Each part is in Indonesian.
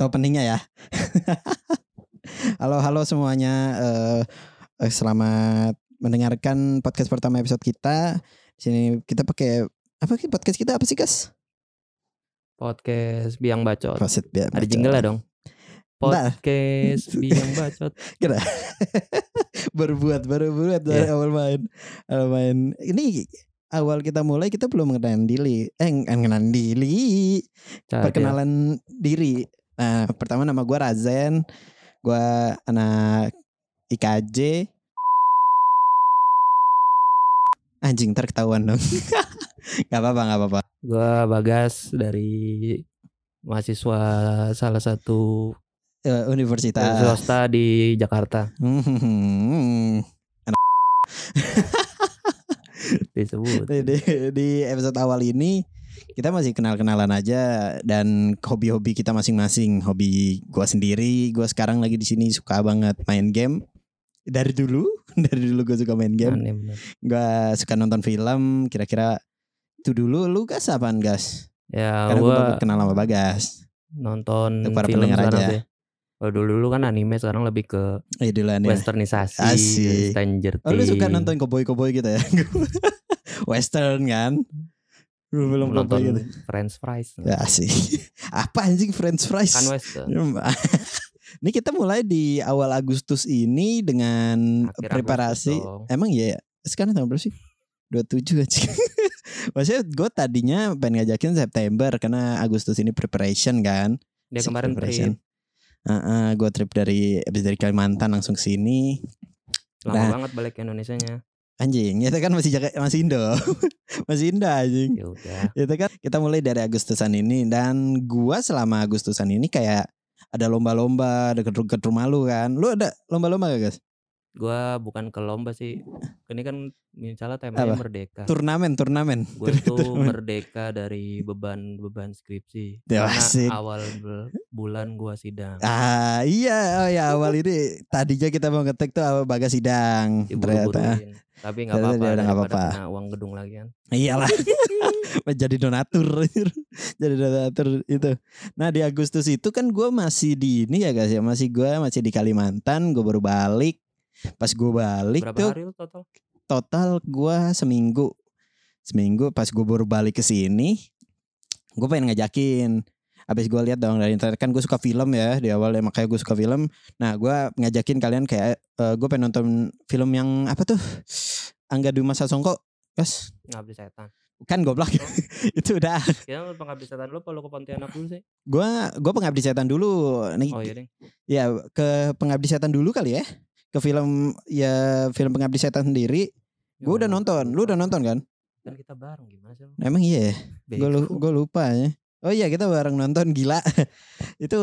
openingnya ya. halo halo semuanya. eh eh, selamat mendengarkan podcast pertama episode kita. Di sini kita pakai apa sih podcast kita apa sih guys? Podcast biang bacot. Prosit biar Ada jingle lah dong. Podcast biang bacot. baru buat baru buat dari Iya. awal main awal main ini awal kita mulai kita belum mengenalin diri eh mengenalin diri Cah, perkenalan diri nah pertama nama gue Razen gue anak IKJ anjing ntar ketahuan dong nggak apa-apa nggak apa-apa. Gua Bagas dari mahasiswa salah satu Eh, universitas swasta di Jakarta Hmm. disebut. di, di, di episode awal ini kita masih kenal-kenalan aja dan hobi-hobi kita masing-masing. Hobi gua sendiri, gua sekarang lagi di sini suka banget main game. Dari dulu, dari dulu gue suka main game. Aneh. Gua suka nonton film. Kira-kira itu dulu lu gas apaan gas? Ya Karena gua gua baru kenal sama Bagas. nonton Untuk para film pendengar aja. sih. Kalau dulu dulu kan anime sekarang lebih ke Eh duluan ya. westernisasi, Asik. Stranger Oh, lu suka Things, nonton koboi-koboi gitu ya? Western kan? Lu belum nonton gitu. French fries. Ya sih. Apa anjing french fries? Kan western. Ini kita mulai di awal Agustus ini dengan Akhir preparasi. Agustus dong. Emang iya ya? Sekarang tanggal berapa sih? 27 aja. Maksudnya gue tadinya pengen ngajakin September karena Agustus ini preparation kan. Dia kemarin preparation. trip gue trip dari habis dari Kalimantan langsung ke sini. lama Nah. banget balik ke Indonesia-nya. Anjing, itu kan masih Jaka- masih Indo. masih Indo anjing. Ya udah. Itu kan kita mulai dari Agustusan ini dan gua selama Agustusan ini kayak ada lomba-lomba deket-deket rumah lu kan. Lu ada lomba-lomba gak guys? Gua bukan ke lomba sih. Ini kan misalnya temanya Apa? merdeka. Turnamen, turnamen. Gue tuh merdeka dari beban-beban skripsi. Ya, Karena asik. awal bul- bulan gua sidang. Ah iya, oh ya awal ini tadinya kita mau ngetek tuh awal bagas sidang. Ternyata Diburu-buruin. Tapi nggak Ternyata apa-apa nggak apa-apa. uang gedung lagi kan. iyalah. Jadi donatur. Jadi donatur itu. Nah di Agustus itu kan gua masih di ini ya guys ya. Masih gua masih di Kalimantan. Gue baru balik. Pas gue balik Berapa tuh hari lu total? total gua seminggu seminggu pas gue baru balik ke sini gue pengen ngajakin Abis gue lihat dong dari internet kan gue suka film ya di awal ya makanya gue suka film. Nah gue ngajakin kalian kayak gue pengen nonton film yang apa tuh Angga Dwi Masa Songko, guys. Ngabdi setan. Kan goblok itu udah. Kira lu pengabdi setan dulu apa lu ke Pontianak dulu sih? Gue gue pengabdi setan dulu. Nih, Oh iya ding. ya ke pengabdi setan dulu kali ya. Ke film ya film pengabdi setan sendiri. Gue udah nonton. Lu udah nonton kan? Kan kita bareng gimana sih? Nah, emang iya. Gue lu, Bego. gue lupa ya. Oh iya kita bareng nonton gila. itu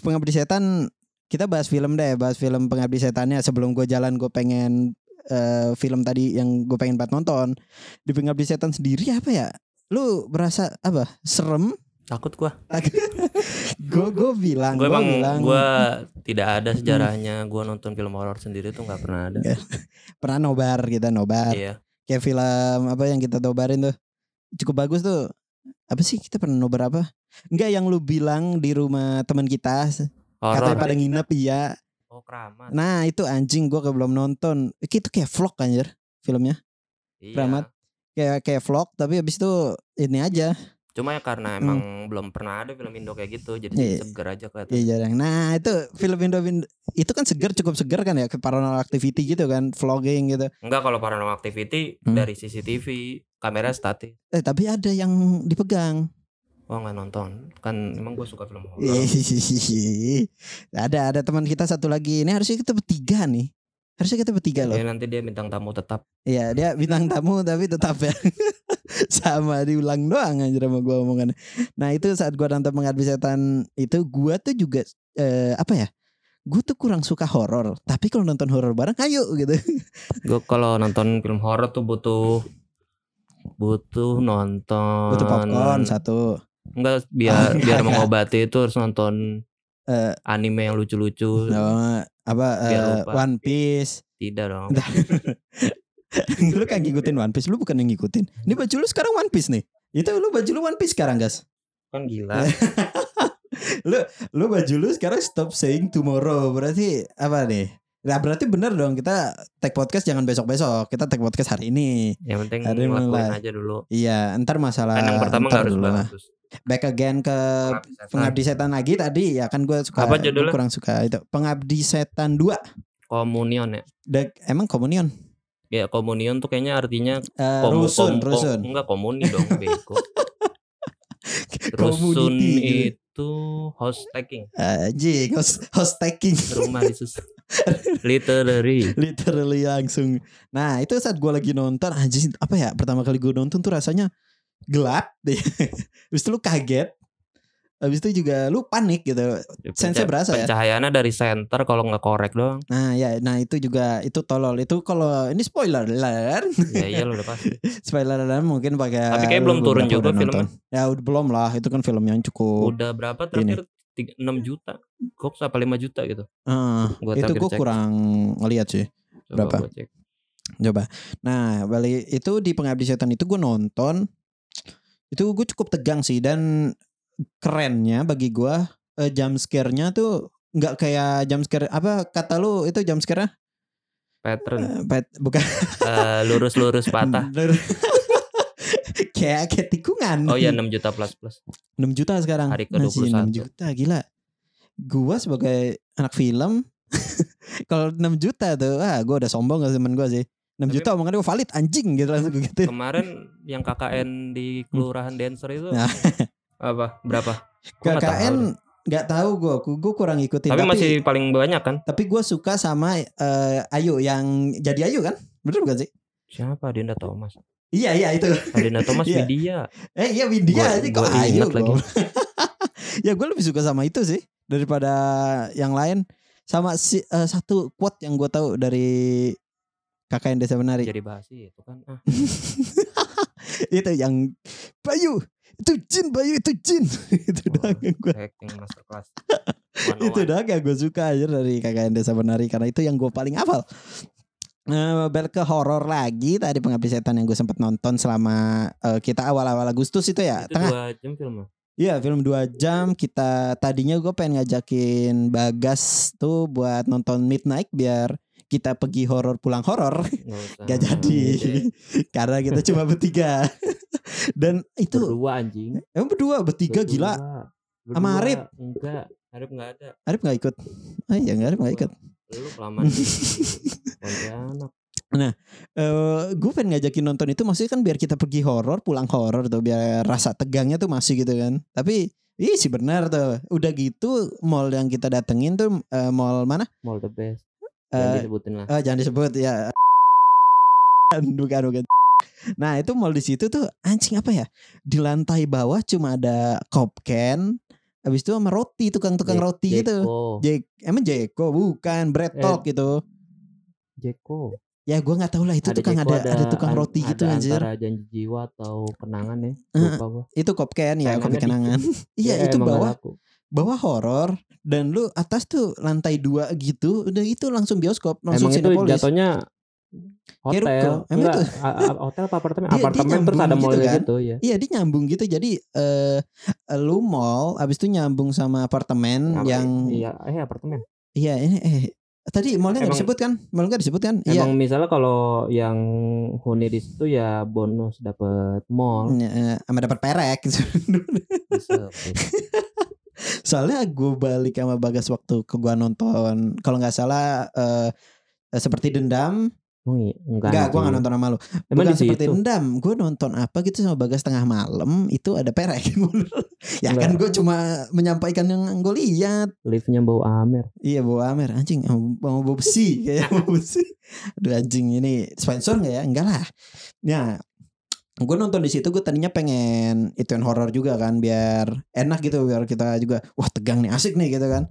pengabdi setan kita bahas film deh, bahas film pengabdi setannya sebelum gue jalan gue pengen eh, film tadi yang gue pengen banget nonton. Di pengabdi setan sendiri apa ya? Lu berasa apa? Serem? Takut gua. Gue gue bilang, Gue gue emang bilang gua tidak ada sejarahnya gua nonton film horor sendiri tuh nggak pernah ada. pernah nobar kita nobar. Iya. Kayak film apa yang kita nobarin tuh. Cukup bagus tuh. Apa sih kita pernah nobar apa? Enggak yang lu bilang di rumah teman kita Horor. katanya pada nginep iya. Oh keramat. Nah itu anjing gue belum nonton. Itu kayak vlog anjir filmnya. Iya. Keramat. Kayak kayak vlog tapi habis itu ini aja. Cuma ya karena emang belum pernah ada film Indo kayak gitu, jadi Hmm. Iya. seger aja kelihatan. Iya jarang. Nah itu film Indo itu kan segar cukup segar kan ya ke paranormal activity gitu kan vlogging gitu. Enggak kalau paranormal activity Hmm. dari CCTV, kamera statis. Eh tapi ada yang dipegang. Oh nggak nonton. Kan emang gue suka film horor. Iya. ada ada teman kita satu lagi. Ini harusnya kita bertiga nih. Harusnya kita bertiga loh. Ya nanti dia bintang tamu tetap. Iya dia bintang tamu tapi tetap ya sama diulang doang aja sama gua omongannya. Nah itu saat gua nonton pengabdi setan itu gua tuh juga eh, apa ya? Gue tuh kurang suka horor, tapi kalau nonton horor bareng ayo gitu. Gue kalau nonton film horor tuh butuh butuh nonton. Butuh popcorn satu. Enggak biar Oh, biar enggak. mengobati itu harus nonton Eh. anime yang lucu-lucu. Oh, apa lupa. One Piece. Tidak dong. lu kan ngikutin One Piece, lu bukan yang ngikutin. Ini baju lu sekarang One Piece nih. Itu lu baju lu One Piece sekarang, guys. Kan gila. lu lu baju lu sekarang stop saying tomorrow berarti apa nih Nah berarti bener dong kita tag podcast jangan besok-besok Kita tag podcast hari ini Yang penting yang ngelakuin aja dulu. Iya ntar masalah Kan yang pertama nggak harus bagus. Back again ke Pengabdi setan. Pengabdi Setan lagi tadi ya kan gue suka Apa judulnya? kurang suka itu Pengabdi Setan 2 Komunion ya. Dek, Emang komunion Ya komunion tuh kayaknya artinya Eh, komu- Rusun kom- Rusun kom- enggak komuni dong bego. Rusun gitu. Itu host taking Anjing host, host taking rumah disusun. Literary. literally langsung. Nah itu saat gue lagi nonton anjing apa ya pertama kali gue nonton tuh rasanya gelap deh. Itu lu kaget. Habis itu juga lu panik gitu. Sense-nya berasa ya? Pencahayaannya dari center kalau nggak korek doang. Nah ya, nah itu juga itu tolol. Itu kalau ini spoiler lah, ya iya lo udah pasti. spoiler lah mungkin pakai. Tapi kayak belum turun juga filmnya. Ya udah belum lah. Itu kan film yang cukup. Udah berapa terakhir? Tiga- 6 juta. Kok apa 5 juta gitu. Eh, Gua itu gue cek. kurang ngeliat sih. Coba Berapa? gua cek. Coba. Nah, balik itu di Pengabdi Setan itu gue nonton. Itu gue cukup tegang sih dan kerennya bagi gue eh, jump scare-nya tuh nggak kayak jump scare apa kata lu itu jump scare-nya? Pattern. Eh, pet- bukan Eh, lurus-lurus patah. kayak kayak tikungan. Oh iya 6 juta plus plus. 6 juta sekarang. Hari Masih 6 ke-21. juta gila. Gua sebagai anak film kalau 6 juta tuh ah gua udah sombong ke temen gua sih. 6 Tapi- juta omongannya gua valid anjing gitu langsung gue gitu. Kemarin yang KKN di kelurahan Dancer itu Nah. Apa? Berapa? Gua KKN nggak tahu gue, gue kurang ikutin. Tapi, Tapi, masih paling banyak kan? tapi gue suka sama eh, Ayu yang jadi Ayu kan, bener bukan sih? Siapa Dinda Thomas? Iya iya itu. Dinda Thomas Iya. Widya. Eh iya Gua- aja kok Ayu. lagi. ya gue lebih suka sama itu sih daripada yang lain. Sama si eh, satu quote yang gue tahu dari KKN Desa Menari. Jadi bahas itu kan. Ah, itu yang Bayu itu jin Bayu itu jin. Itu wah, doang yang gue masterclass. itu doang yang gue suka aja dari KKN Desa Menari karena itu yang gue paling hafal. Nah, balik ke horor lagi tadi pengabdi setan yang gue sempat nonton selama eh, kita awal-awal Agustus itu ya Itu tengah. dua jam film ah? Iya film 2 jam. Kita tadinya gue pengen ngajakin Bagas tuh buat nonton Midnight biar kita pergi horor pulang horor. Nggak gak jadi. Karena kita cuma bertiga dan itu Berdua anjing. emang berdua bertiga gila Berdua. Sama Berdua. Arif? Enggak. Arif enggak ada. Arif nggak ikut oh iya Arif nggak ikut Lu kelamaan di Pontianak. eh gue pengen ngajakin nonton itu maksudnya kan biar kita pergi horor pulang horor tuh biar rasa tegangnya tuh masih gitu kan tapi Ih sih benar tuh Udah gitu Mall yang kita datengin tuh eh, Mall mana? Mall the best. Eh, Jangan disebutin lah. Oh jangan disebut ya. bukan bukan. Nah itu mall di situ tuh anjing apa ya? Di lantai bawah cuma ada cop can. Habis itu sama roti tukang-tukang roti gitu. Jek, emang Jeko bukan Bread Eh, Talk gitu. Jeko. Ya gue nggak tahu lah itu Ada tukang Jeko, ada, ada tukang an- roti gitu anjir. Antara janji jiwa atau kenangan ya. Gua. Itu cop can ya kopi kenangan. Iya Ya, itu bawah laku. bawah horor dan lu atas tuh lantai dua gitu. Udah itu langsung bioskop langsung Emang itu jatuhnya hotel. ruko. Emang Enggak, hotel apa apartemen? Dia- dia apartemen terus ada gitu mallnya kan? gitu ya. Iya dia nyambung gitu jadi eh lu mall abis itu nyambung sama apartemen Apa- yang iya, eh apartemen. iya ini eh tadi mallnya nggak disebut kan mall nggak disebut kan iya Emang misalnya kalau yang huni di situ ya bonus dapat mall. Eh, sama dapat perek gitu. Soalnya gue balik sama bagas waktu ke gua nonton kalau nggak salah eh eh, seperti dendam Emang iya? Enggak. Enggak, gue gak nonton sama lu Emang Bukan seperti situ. dendam Gue nonton apa gitu sama Bagas tengah malam Itu ada perek Ya kan Enggak. gue cuma menyampaikan yang gue lihat Liftnya bau Amer. Iya bawa Amer Anjing mau bawa besi Kayak bawa besi Aduh anjing ini Sponsor gak ya Enggak lah Ya Gue nonton di situ gue tadinya pengen ituin horor juga kan biar enak gitu biar kita juga wah tegang nih asik nih gitu kan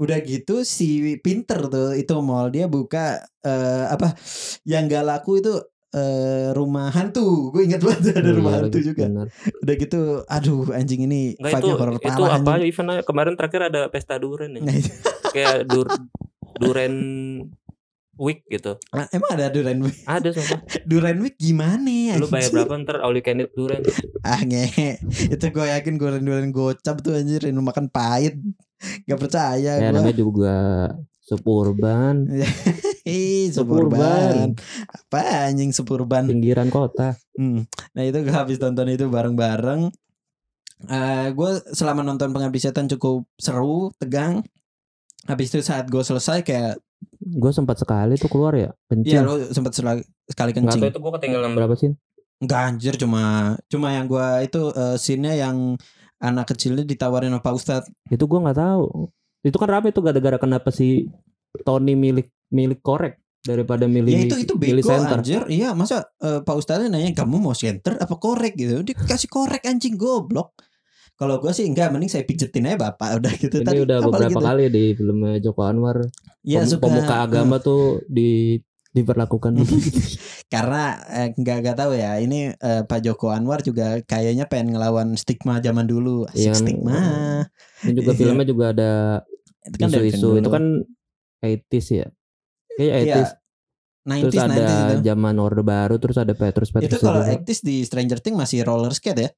udah gitu si pinter tuh itu mall dia buka eh, apa yang gak laku itu eh, rumah hantu gue ingat banget ada Iya rumah lagi, hantu juga bener. udah gitu aduh anjing ini Enggak itu horor itu parah apa anjing. event kemarin terakhir ada pesta duren ya. Nah, Kayak dur duren Week gitu. Ah, emang ada Duren Week? Ada sumpah. Duren Week gimana? Lu bayar berapa ntar all you can eat durian. Ah nge Itu gue yakin duren-duren gocap tuh anjir Yang makan pahit Gak percaya Ya gue namanya juga suburban Ih Suburban. Suburban Apa anjing Suburban pinggiran kota. Hmm. Nah itu gue habis tonton itu bareng-bareng Eh Gue selama nonton Pengabdi Setan cukup seru Tegang Habis itu saat gue selesai kayak Gue sempat sekali tuh keluar ya Iya kencing. lo sempat sekali Nggak kencing itu gue ketinggalan berapa sih? Enggak anjir cuma Cuma yang gue itu eh, Scene-nya yang Anak kecilnya ditawarin sama Pak Ustadz Itu gue nggak tahu. Itu kan rame tuh gara-gara kenapa si Tony milik milik korek daripada milih Ya itu itu bego center. anjir. Iya, masa eh, Pak Ustadz nanya kamu mau center apa korek gitu. Dia kasih korek anjing goblok. Kalau gue sih enggak mending saya pijetin aja Bapak udah gitu Ini udah apa beberapa gitu. kali di filmnya Joko Anwar Ya pem- suka pemuka agama tuh di diperlakukan karena eh, enggak enggak tahu ya. Ini eh, Pak Joko Anwar juga kayaknya pengen ngelawan stigma zaman dulu. Asik Iya, stigma. Ini juga Iya. filmnya juga ada Itu kan isu-isu itu kan 80s ya. Kayak 80s 90s, terus ada 90s itu. zaman Orde Baru terus ada Petrus Itu Petrus kalau juga. actis di Stranger Things masih roller skate ya.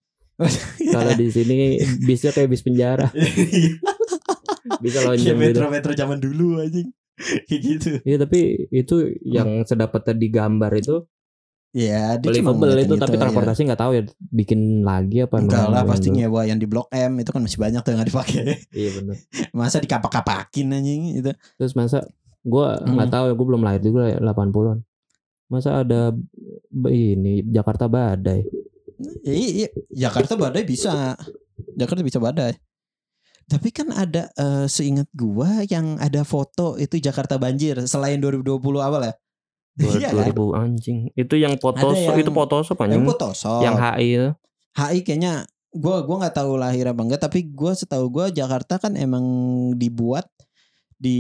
Kalau di sini bisnya kayak bis penjara, bisa Kayak lonjong gitu. metro-metro zaman dulu anjing. Gitu. Iya tapi itu yang sedapatnya di gambar itu Iya, dia cuma believable itu tapi ya. transportasi nggak tahu ya bikin lagi apa Enggak lah pasti nyewa yang di Blok M itu kan masih banyak tuh yang nggak dipakai. Iya benar. Masa dikapak-kapakin anjing itu. Terus masa gua nggak Hmm. tahu ya gua belum lahir juga ya 80-an. Masa ada ini Jakarta badai. Iya, iya, Jakarta badai bisa. Jakarta bisa badai. Tapi kan ada eh, seingat gua yang ada foto itu Jakarta banjir selain 2020 awal ya. Iya kan? 2000 anjing. Itu yang Photoshop yang- itu Yang anjing. Photoshop. Yang HI itu. HI kayaknya gua gua nggak tahu lahir apa enggak tapi gua setahu gua Jakarta kan emang dibuat di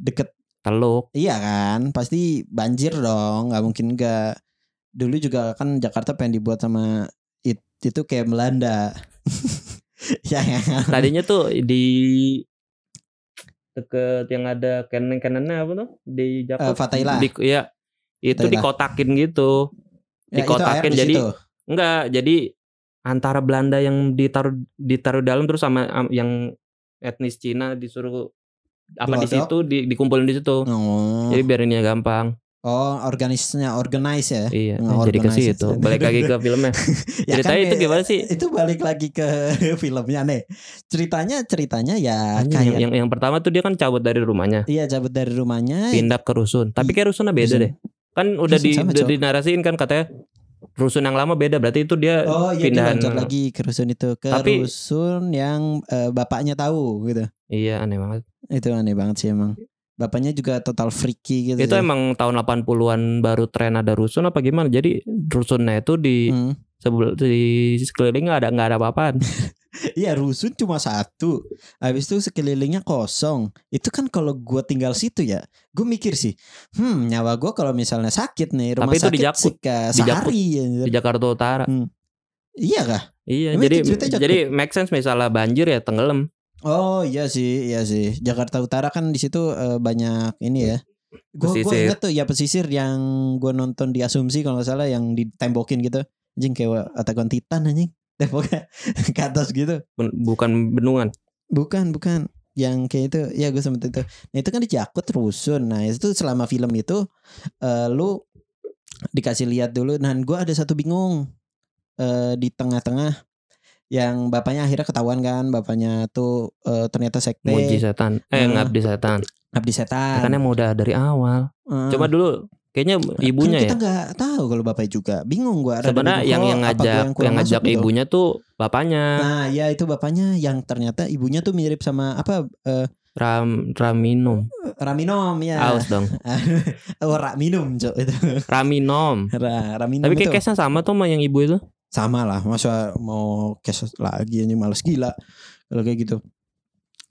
deket Teluk. Iya kan, pasti banjir dong, nggak mungkin enggak. Dulu juga kan Jakarta pengen dibuat sama it, itu kayak Belanda. ya, ya. Tadinya tuh di deket yang ada kanan-kanannya apa tuh di Jakarta. Eh, Fatailah. Di, ya itu Fatailah. dikotakin gitu. Ya, itu Dikotakin, di jadi- situ. Enggak, jadi antara Belanda yang ditaruh ditaruh dalam terus sama am- yang etnis Cina disuruh apa di Gelodok. situ di, dikumpulin di situ. Oh, Jadi biar ini gampang. Oh organisnya organize ya. Iya, Nggak jadi ke situ. itu. Balik lagi ke filmnya. Ya Ceritanya kan, itu gimana sih? Itu balik lagi ke filmnya nih. Ceritanya ceritanya ya Anjing, kayak yang, yang pertama tuh dia kan cabut dari rumahnya, iya cabut dari rumahnya. pindah ke rusun. Tapi kayak rusunnya beda Rusun. deh. Kan udah Rusun di sama, udah dinarasiin kan katanya rusun yang lama beda berarti itu dia Oh iya dia pindahan loncat lagi ke rusun itu ke Tapi- rusun yang eh, bapaknya tahu gitu. Iya aneh banget. Itu aneh banget sih emang. Bapaknya juga total freaky gitu. Itu sih. emang tahun 80-an baru tren ada rusun apa gimana? Jadi rusunnya itu di Hmm. sebelum di sekeliling nggak ada nggak ada apa-apaan. Iya rusun cuma satu. Habis itu sekelilingnya kosong. Itu kan kalau gua tinggal situ ya, gue mikir sih, hmm nyawa gua kalau misalnya sakit nih rumah Tapi itu sakit di Jakut. Jakut. sehari. anjir. di Jakarta Utara. Iya kah? Iya, Emang jadi jadi make sense misalnya banjir ya tenggelam. Oh iya sih, iya sih. Jakarta Utara kan di situ eh, banyak ini ya. Gue inget tuh ya pesisir yang gue nonton di Asumsi kalau nggak salah yang ditembokin gitu. Anjing kayak Attack on Titan anjing. Temboknya ke atas gitu. Bukan bendungan. Bukan, bukan. Yang kayak itu, ya gue sempet itu. Nah itu kan di Jakut rusun. Nah itu selama film itu eh, lu dikasih lihat dulu. Dan gue ada satu bingung eh, di tengah-tengah yang bapaknya akhirnya ketahuan kan, bapaknya tuh eh, ternyata sekte, Muji setan. Eh Hmm. ngabdi setan. abdi Ya setan. kan emang udah dari awal. Eh, Coba dulu kayaknya ibunya kan kita ya. nggak tahu kalau bapaknya juga. Bingung gue. Sebenarnya yang yang ngajak yang ngajak ibunya tuh bapaknya Nah ya itu bapaknya yang ternyata ibunya tuh mirip sama apa eh, Ram Raminum. Raminom ya. Aus dong. oh Raminum cok itu. Raminom. Ra, Raminum Tapi kayak case-nya sama tuh sama yang ibu itu. Sama lah masa mau cash lagi ini males gila kalau kayak gitu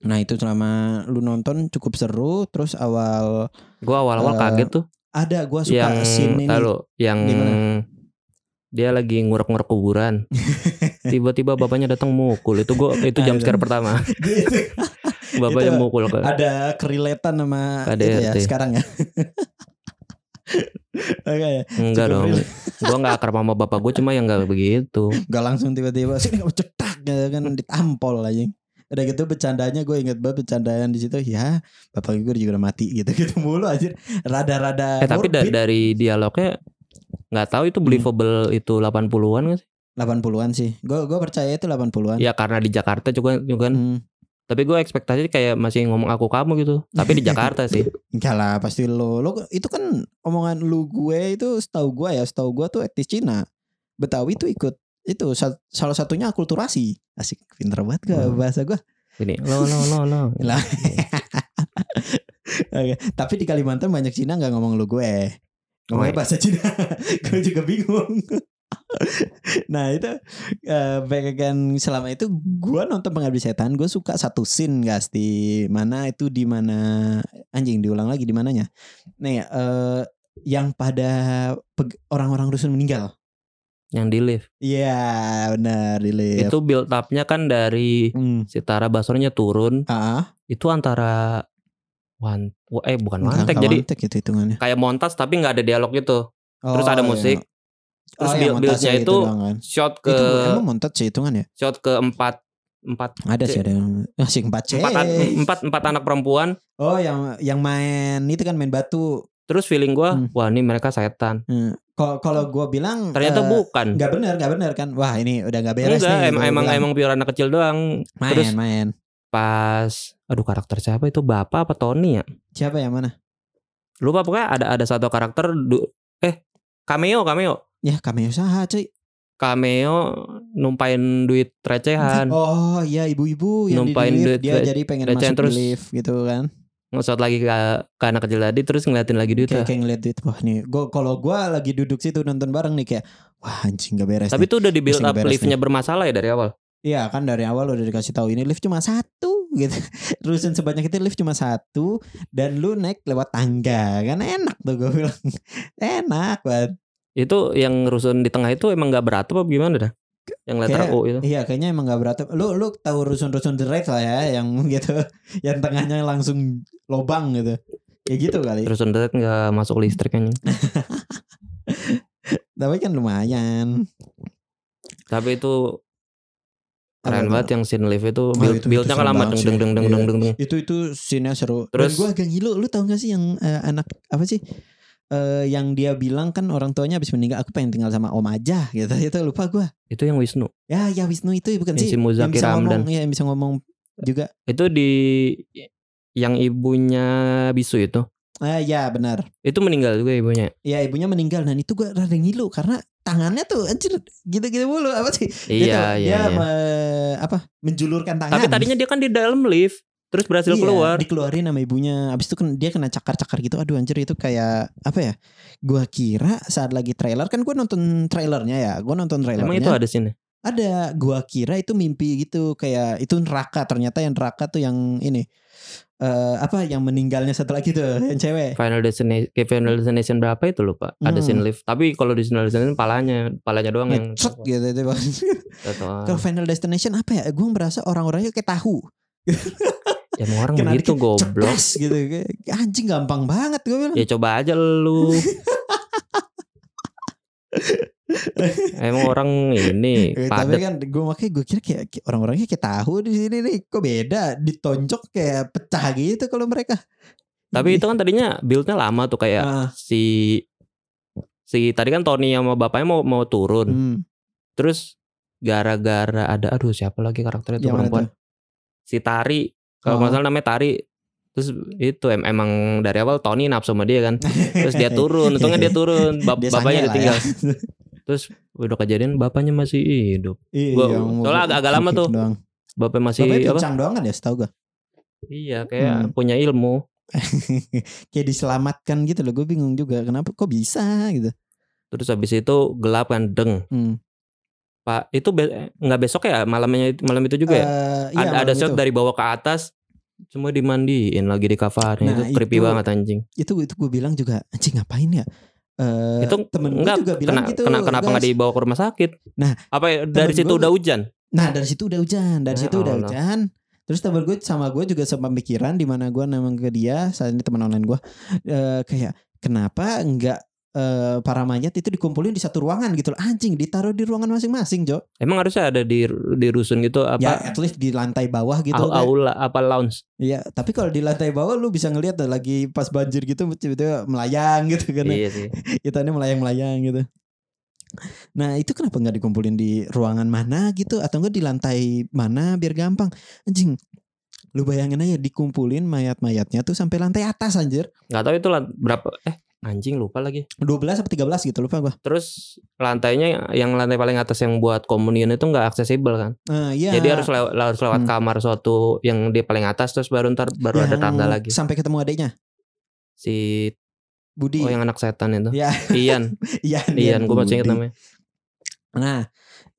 nah itu selama lu nonton cukup seru terus awal Gua awal-awal Eh, kaget tuh ada gua suka yang scene ini tahu yang Gimana? dia lagi ngurek-ngurek kuburan. Tiba-tiba bapaknya datang mukul. Itu gua itu jam scare pertama. Bapaknya Itu mukul ada kereletan sama KDRT. itu ya sekarang ya Oke. Enggak dong. Gua nggak akrab sama bapak gue cuma yang nggak begitu. Gak langsung tiba-tiba sini kamu cetak gitu kan ditampol aja. Udah gitu bercandanya gue inget banget bercandaan di situ ya bapak gue juga udah mati gitu gitu mulu aja rada-rada Eh tapi da- dari dialognya nggak tahu itu believable itu 80-an gak sih? 80-an sih gue gue percaya itu 80-an Ya karena di Jakarta juga juga kan. Hmm. Tapi gue ekspektasi kayak masih ngomong aku kamu gitu. Tapi di Jakarta sih. Enggak lah pasti lo lo itu kan omongan lu gue itu setahu gue ya setahu gue tuh etnis Cina Betawi tuh ikut itu sa- salah satunya akulturasi asik pinter banget gak Hmm. bahasa gue Ini lo lo lo lo. Lah. Tapi di Kalimantan banyak Cina nggak ngomong lu gue. Ngomongnya iya. bahasa Cina. gue juga bingung. Nah itu eh bagian selama itu gue nonton pengabdi setan gue suka satu scene guys di mana itu di mana anjing diulang lagi di mananya nih eh yang pada orang-orang rusun meninggal Yang di lift. iya benar di lift Itu build up-nya kan dari hmm. si Tara Basornya turun. ah Itu antara one eh bukan enggak, one take enggak jadi itu hitungannya kayak montas tapi nggak ada dialog gitu. Terus ada Oh, musik. iya. Terus Oh, build- build-nya itu doang kan. Shot ke itu emang montat sih hitungan ya shot ke empat empat ada sih ada yang masih empat C empat, empat empat anak perempuan. oh yang yang main itu kan main batu Terus feeling gua Hmm. wah ini mereka setan. Hmm. kalau kalau gue bilang Ternyata eh, bukan. nggak bener nggak bener kan wah ini udah nggak beres Enggak, nih em- gua emang bilang. emang pure anak kecil doang. main terus main Pas aduh karakter siapa itu Bapak apa Tony ya? siapa yang mana Lupa pokoknya ada ada satu karakter du- eh cameo cameo. Ya cameo saha cuy Cameo numpain duit recehan. oh iya ibu-ibu yang Numpain di duit dia jadi pengen recehan masuk terus lift gitu kan Ngesot lagi ke, ke anak kecil tadi terus ngeliatin lagi duitnya. kayak kayak ngeliat duit wah nih gua kalau gue lagi duduk situ nonton bareng nih kayak wah anjing gak beres Tapi nih. itu udah di build up liftnya bermasalah ya dari awal. Iya kan dari awal udah dikasih tahu ini lift cuma satu gitu. Rusun sebanyak itu lift cuma satu dan lu naik lewat tangga kan enak tuh gue bilang enak banget. Itu yang rusun di tengah itu emang nggak berat apa gimana dah? Yang letter Kayak- O itu. Iya kayaknya emang gak berat. Lu lu tahu rusun-rusun Red lah ya yang gitu, yang tengahnya langsung lobang gitu. Ya gitu kali. Rusun dekat nggak masuk listrik kan. Tapi kan lumayan. Tapi itu keren Apa banget yang scene lift itu Oh, build itu- buildnya kan lama deng deng deng deng Iya. deng deng deng. Itu itu scene-nya seru. Terus- Dan gue agak ngilu. Lu tahu gak sih yang eh, anak apa sih? Eh, yang dia bilang kan orang tuanya habis meninggal aku pengen tinggal sama om aja gitu. Itu lupa gue. Itu yang Wisnu. Ya, ya Wisnu itu bukan Yang sih? si Muzaki yang bisa ngomong, ya, yang bisa ngomong juga. Itu di yang ibunya Bisu itu. Ah, ya benar. Itu meninggal juga ibunya. Ya ibunya meninggal dan itu gue rada ngilu karena tangannya tuh anjir gitu-gitu mulu apa sih? Iya, Gitu, iya, Dia iya. me- apa? Menjulurkan tangan. Tapi tadinya dia kan di dalam lift, terus berhasil Iya, keluar. dikeluarin sama ibunya. Abis itu kan dia kena cakar-cakar gitu. Aduh anjir itu kayak apa ya? Gua kira saat lagi trailer kan gue nonton trailernya ya. Gue nonton trailernya. Emang itu ada sini. Ada, gua kira itu mimpi gitu kayak itu neraka ternyata yang neraka tuh yang ini eh apa yang meninggalnya satu lagi tuh yang cewek. Final Destination, kayak Final Destination berapa itu lupa. Ada Hmm. scene lift. Tapi kalau di Final Destination palanya, palanya doang yang. Ngecet gitu itu. Kalau Final Destination apa ya? Gue merasa orang-orangnya kayak tahu. Ya emang orang Kena begitu goblok. Gitu. Anjing gampang banget gue bilang. Ya coba aja lu. Emang orang ini Eh, tapi padat. kan gue makanya gue kira kayak, orang-orangnya kayak tahu di sini nih kok beda ditonjok kayak pecah gitu kalau mereka. Tapi itu kan tadinya buildnya lama tuh kayak Ah, si si tadi kan Tony sama bapaknya mau mau turun. hmm. Terus gara-gara ada aduh siapa lagi karakternya Yang mana perempuan. Si Tari kalau Oh. nggak salah namanya Tari. Terus itu em- emang dari awal Tony nafsu sama dia kan. Terus dia turun, untungnya dia turun. Bap- Dia bapaknya ditinggal. ya. Terus udah kejadian bapaknya masih hidup. Iya, Gua- mau- soalnya agak- agak lama tuh. Doang. Bapaknya masih Bapaknya apa? pincang doang kan ya setahu gue. Iya, kayak Hmm. punya ilmu. kayak diselamatkan gitu loh. Gue bingung juga kenapa kok bisa gitu. Terus habis itu gelap kan deng. Hmm. Pak, itu be- nggak besok ya malamnya malam itu juga ya? Eh, iya, ada ada shot itu. dari bawah ke atas semua dimandiin lagi di kafarnya Nah, itu creepy itu- banget anjing. itu itu gue bilang juga anjing ngapain ya? Eh, itu temen gue enggak juga bilang kena, gitu. kena- kenapa nggak dibawa ke rumah sakit? Nah, apa ya, dari situ gua- udah hujan? Nah dari situ udah hujan, dari Ya situ udah Allah. hujan. Terus temen gue sama gue juga sepemikiran di mana gue namang ke dia saat ini teman online gue eh, kayak kenapa nggak eh, para mayat itu dikumpulin di satu ruangan gitu loh. Anjing ditaruh di ruangan masing-masing, Jo. Emang harusnya ada di di rusun gitu Ya apa at least di lantai bawah gitu. kayak- aula apa lounge? Iya, tapi kalau di lantai bawah lu bisa ngelihat lagi pas banjir gitu tiba-tiba melayang gitu kan. Iya sih. Ikannya melayang-melayang gitu. Nah itu kenapa nggak dikumpulin di ruangan mana gitu atau enggak di lantai mana biar gampang anjing lu bayangin aja dikumpulin mayat-mayatnya tuh sampai lantai atas anjir Nggak tahu itu berapa eh anjing lupa lagi. 12 atau 13 gitu lupa gua Terus lantainya yang lantai paling atas yang buat komunion itu nggak aksesibel kan? nah, iya Jadi harus lewat harus lewat Hmm. kamar suatu yang di paling atas terus baru ntar baru ada Yang tangga lagi. sampai ketemu adiknya Si Budi oh yang anak setan itu. Ya. Ian. Iya Ian gue masih inget namanya. Nah,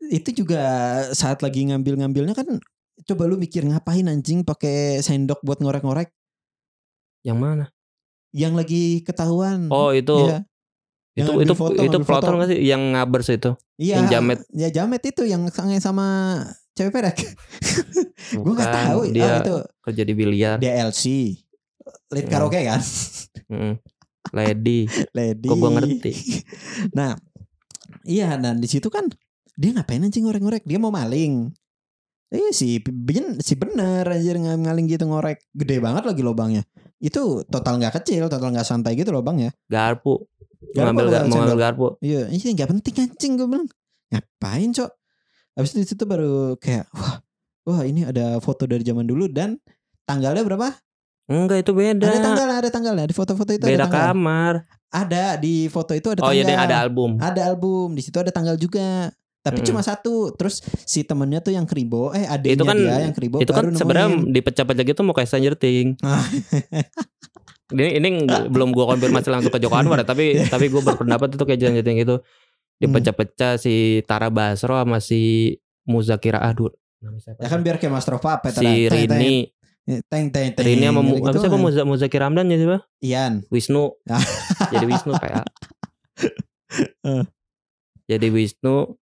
itu juga saat lagi ngambil-ngambilnya kan coba lu mikir ngapain anjing pakai sendok buat ngorek-ngorek Yang mana? Yang lagi ketahuan. Oh itu Iya. itu Yang itu foto, itu foto. nggak sih yang ngabers itu? Iya. yang jamet. Ya jamet itu yang sange sama cewek pedek. Gue nggak tahu. Dia oh, itu kerja di biliar. DLC. Lead Hmm. karaoke kan? Mm. Lady. Lady. Kok gue ngerti? Nah, iya dan di situ kan dia ngapain anjing ngorek-ngorek? Dia mau maling. Eh si ben, si bener anjir ng- ngaling gitu ngorek. Gede banget lagi lobangnya. Itu total nggak kecil, total nggak santai gitu lobangnya. Garpu. Garpu Ngambil apa ga- mau sendok? ngambil garpu. Iya, ini nggak penting anjing gue bilang. Ngapain, Cok? Habis itu situ baru kayak wah, wah ini ada foto dari zaman dulu dan tanggalnya berapa? Enggak itu beda. Ada tanggalnya, ada tanggalnya. Di foto-foto itu beda ada tanggal. kamar. Ada di foto itu ada Oh tanggal. iya ada album. Ada album, di situ ada tanggal juga. Tapi Mm-mm. cuma satu. Terus si temennya tuh yang kribo, eh adiknya Itu kan- dia yang kribo itu baru kan sebenarnya dipecah-pecah gitu mau kayak Stranger Things. Ah. ini ini belum gua konfirmasi langsung ke Joko Anwar ya, tapi tapi gua berpendapat itu kayak Stranger Things gitu. Dipecah-pecah si Tara Basro sama si Muzakira siapa Ya kan biar kayak Master of Puppet si ada. Teng, Rini, Teng teng teng. Rini sama gitu apa siapa kan. Muza, Muzakir Ramdan ya siapa? Ian. Wisnu. Jadi Wisnu kayak. Eh. Jadi Wisnu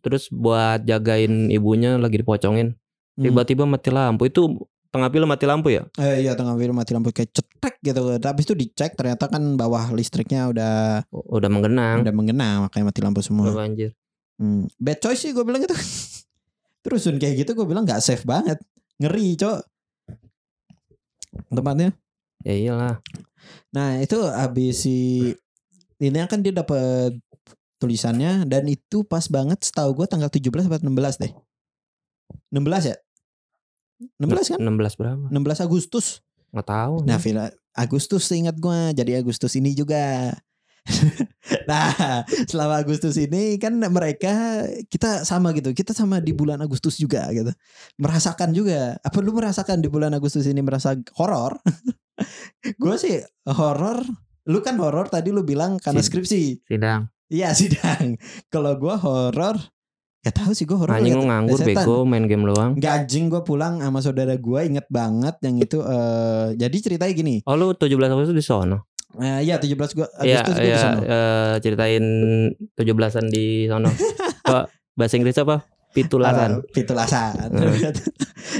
terus buat jagain ibunya lagi dipocongin. Hmm. Tiba-tiba mati lampu. Itu tengah film mati lampu ya? Eh, iya tengah film mati lampu kayak cetek gitu. Habis itu dicek ternyata kan bawah listriknya udah Udah menggenang. udah mengenang makanya mati lampu semua. Udah banjir. Hmm. Bad choice sih gue bilang gitu. Terus kayak gitu gue bilang nggak safe banget. Ngeri, Cok. Tempatnya. Ya iyalah. Nah, itu habis si ini kan dia dapat tulisannya dan itu pas banget setahu gue tanggal 17 atau 16 deh. 16 ya? 16 kan? 16 berapa? 16 Agustus. Nggak tahu. Nah, Villa Agustus ingat gua. Jadi Agustus ini juga. nah, selama Agustus ini kan mereka kita sama gitu. Kita sama di bulan Agustus juga gitu. Merasakan juga. Apa lu merasakan di bulan Agustus ini merasa horor? gua sih horor. Lu kan horor tadi lu bilang karena skripsi. Sidang. Iya, sidang. Kalau gua horor Gak tahu sih gue horor Anjing lu nganggur bego main game doang. Gak anjing gue pulang sama saudara gue inget banget yang itu eh jadi ceritanya gini Oh lu 17 Agustus di sono. Eh, iya 17 gue Iya, Agustus gue iya di sana. eh, ceritain 17-an di sono. Kok bahasa Inggris apa? Pitulasan. Ah, Pitulasan.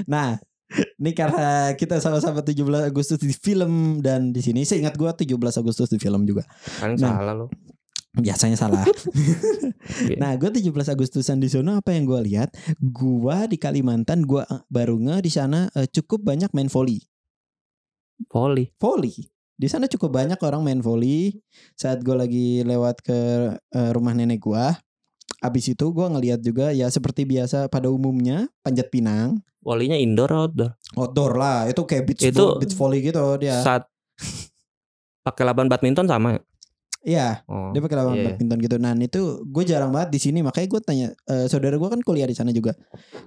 Nah, ini karena kita sama-sama 17 Agustus di film dan di sini saya ingat gue 17 Agustus di film juga. Paling Nah. salah lu. Biasanya salah. nah, gue 17 Agustusan di sana apa yang gue lihat? Gua di Kalimantan gua eh, baru nge di sana eh, cukup banyak main volley. Poli. Volley. Di sana cukup banyak orang main volley. Saat gue lagi lewat ke eh, rumah nenek gua, abis itu gua ngeliat juga ya seperti biasa pada umumnya panjat pinang. Polinya indoor atau outdoor? outdoor lah itu kayak beach Itu vo- beach volley gitu dia Saat pakai lapan badminton sama ya? Iya. Oh. dia pakai lapangan iya. badminton gitu. Nah itu gue jarang banget di sini. Makanya gue tanya eh, saudara gue kan kuliah di sana juga.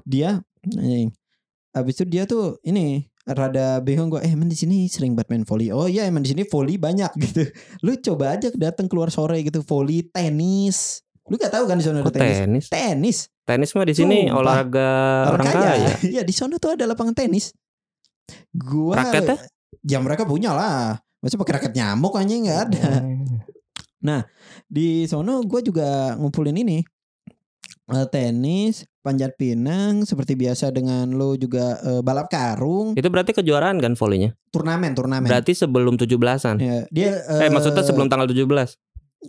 Dia anjing abis itu dia tuh ini rada bingung gue eh emang di sini sering badminton volley? Oh iya emang di sini volley banyak gitu. Lu coba aja datang keluar sore gitu volley tenis. Lu gak tahu kan di sana ada tenis? tenis? tenis. Tenis mah di sini Sumpah. olahraga orang kaya. iya di sana tuh ada lapangan tenis. Gua Raketnya? ya? mereka punya lah. Masa pakai raket nyamuk anjing? Nggak ada Oh. di sono gue juga ngumpulin ini eh, tenis panjat pinang seperti biasa dengan lo juga eh, balap karung Itu berarti kejuaraan kan volinya? turnamen turnamen Berarti sebelum 17-an. Ya, dia Eh, maksudnya sebelum tanggal 17.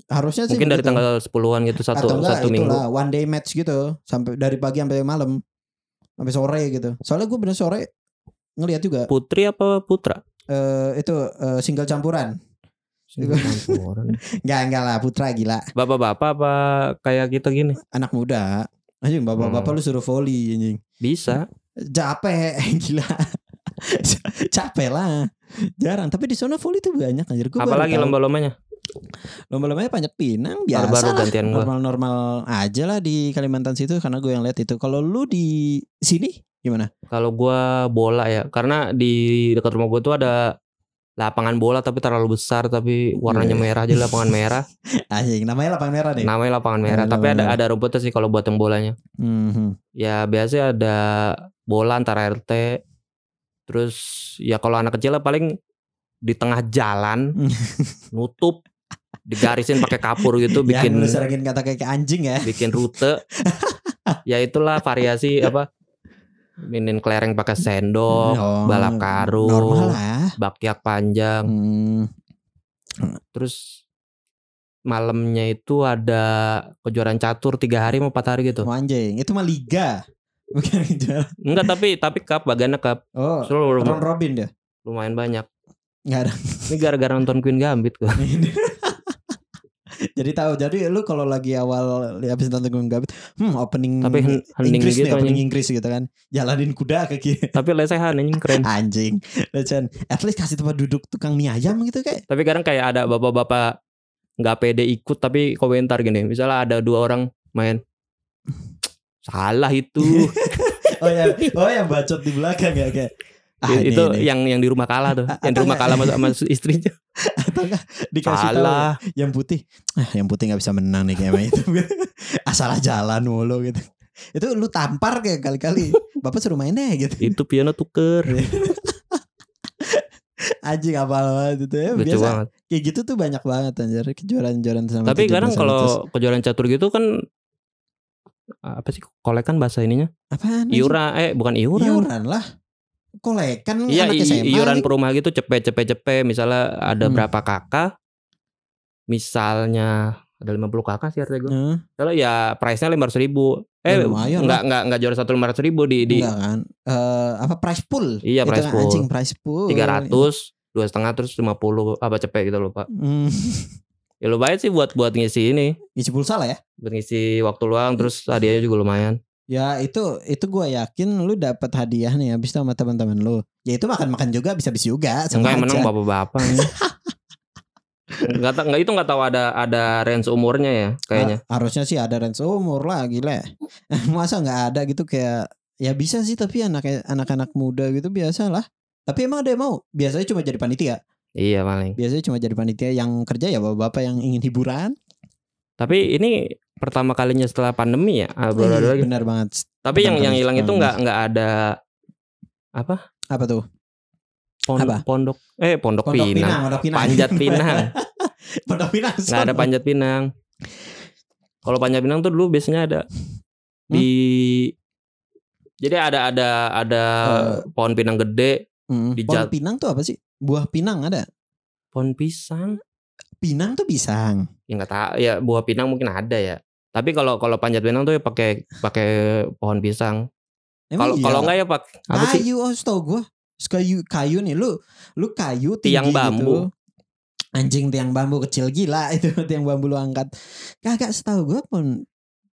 Harusnya sih Mungkin dari begitu. tanggal 10-an gitu satu atau enggak satu minggu. one day match gitu sampai dari pagi sampai malam sampai sore gitu soalnya gue bener sore ngelihat juga Putri apa putra? eh itu eh, single Campuran. Enggak enggak lah putra gila. Bapak-bapak apa kayak kita gini? anak muda. Anjing bapak-bapak Hmm. lu suruh volley anjing. Bisa. capek gila. Capek lah. Jarang tapi di sana volley tuh banyak anjir. Gua baru Apalagi lomba-lombanya? lomba-lombanya panjat pinang biasa Baru-baru lah. gantian normal-normal aja lah di Kalimantan situ karena gue yang lihat itu. Kalau lu di sini gimana? Kalau gua bola ya, karena di dekat rumah gua tuh ada lapangan bola tapi terlalu besar tapi warnanya Iya. merah aja lapangan merah. anjing namanya lapangan merah deh Namanya lapangan merah, Iya, tapi lapangan ada merah. ada rumputnya sih kalau buat yang bolanya. Mhm. Ya biasanya ada bola antara RT. Terus ya kalau anak kecil lah paling di tengah jalan nutup digarisin pakai kapur gitu bikin lu serangin kata kayak anjing ya bikin rute. ya itulah variasi apa? Minin kelereng pakai sendok, Oh, balap karung, normal lah bakyak panjang. Hmm. Terus malamnya itu ada kejuaraan catur tiga hari mau empat hari gitu. Oh, anjing itu mah liga bukan kejuaraan. Enggak tapi tapi cup bagiannya cup. oh Selalu round robin dia lumayan banyak. nggak ada Ini gara-gara nonton Queen Gambit gua. jadi tahu jadi lu kalau lagi awal habis nonton Gunung Gabit hmm opening Tapi hen- Inggris gitu nih opening anjing. Inggris gitu kan jalanin kuda ke kiri Tapi lesehan anjing keren. anjing Legend. at least kasih tempat duduk tukang mie ayam gitu kayak Tapi kadang kayak ada bapak-bapak nggak pede ikut tapi komentar gini. Misalnya ada dua orang main salah itu. oh ya oh yang bacot di belakang ya kayak ah, ini, itu ini. yang yang di rumah kalah tuh. Yang di rumah kalah sama, sama istrinya. atau enggak dikasih tahu Salah. yang putih ah, yang putih nggak bisa menang nih kayaknya itu asal jalan mulu gitu itu lu tampar kayak kali-kali bapak suruh main deh gitu Itu piano tuker. anjing apa banget itu ya Lucu biasa banget. kayak gitu tuh banyak banget anjir kejuaraan-kejuaraan sama Tapi kadang 17-an kalau kejuaraan catur gitu kan apa sih kolekan bahasa ininya? apaan? Iuran eh bukan iuran. iuran lah kolekan Iya anak SMA iuran anjing. per rumah gitu cepet cepet cepet misalnya ada Hmm. berapa kakak misalnya ada 50 kakak sih artinya gue Heeh. kalau ya price nya lima ribu. Eh Ya, lumayan nggak nggak nggak juara satu lima ribu di di Enggak kan? Eh, apa price pool? Iya, Itu price kan pool. anjing price pool. tiga ratus dua setengah terus lima puluh apa cepet gitu lupa. Hmm. ya lumayan sih buat buat ngisi ini. Isi pulsa lah ya. Buat ngisi waktu luang terus hadiahnya juga lumayan Ya itu itu gue yakin lu dapat hadiah nih habis itu sama teman-teman lu. Ya itu makan-makan juga bisa bisa juga. enggak yang menang bapak-bapak nih. Enggak enggak itu enggak tahu ada ada range umurnya ya kayaknya. Ha- harusnya sih ada range umur lah gila. Masa nggak ada gitu kayak ya bisa sih tapi anak anak-anak muda gitu biasa lah. Tapi emang ada yang mau? Biasanya cuma jadi panitia. Iya paling. Biasanya cuma jadi panitia yang kerja ya bapak-bapak yang ingin hiburan. Tapi ini pertama kalinya setelah pandemi ya. Ah, baru ada Ih, lagi. Benar banget. Tapi yang pertama yang kali hilang itu setelah enggak enggak ada apa? Apa tuh? Pon- Apa? Pondok eh pondok, Pondok pinang. Pinang, Pondok Pinang. Panjat pinang. Pondok Pinang. Enggak ada panjat pinang. Kalau panjat pinang tuh dulu biasanya ada Hmm? di jadi ada ada ada Eh. pohon pinang gede, Mm, di Pohon pinang tuh apa sih? Buah pinang ada. pohon pisang. Pinang tuh pisang. Ya enggak tahu ya buah pinang mungkin ada ya. Tapi kalau kalau panjat pinang tuh ya pakai pakai pohon pisang. Kalau iya? kalau enggak ya pak apa sih? kayu oh setahu gue kayu kayu nih lu lu kayu tinggi Tiang bambu. gitu. anjing tiang bambu kecil gila itu tiang bambu lu angkat kagak setahu gue pohon